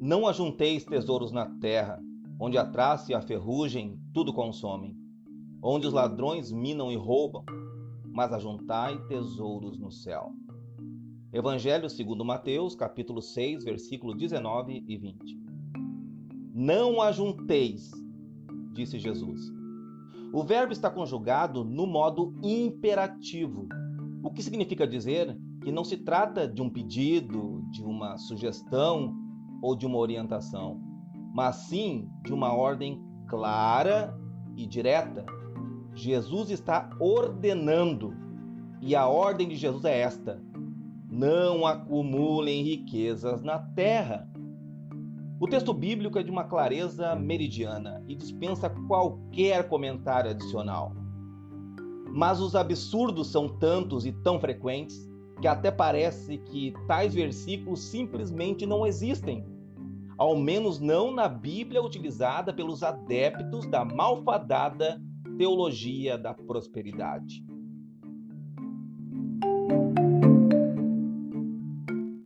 Não ajunteis tesouros na terra, onde a traça e a ferrugem tudo consomem, onde os ladrões minam e roubam, mas ajuntai tesouros no céu. Evangelho segundo Mateus, capítulo 6, versículo 19 e 20. Não ajunteis, disse Jesus. O verbo está conjugado no modo imperativo, o que significa dizer que não se trata de um pedido, de uma sugestão ou de uma orientação, mas sim de uma ordem clara e direta. Jesus está ordenando, e a ordem de Jesus é esta: não acumulem riquezas na terra. O texto bíblico é de uma clareza meridiana e dispensa qualquer comentário adicional. Mas os absurdos são tantos e tão frequentes que até parece que tais versículos simplesmente não existem. Ao menos não na Bíblia utilizada pelos adeptos da malfadada teologia da prosperidade.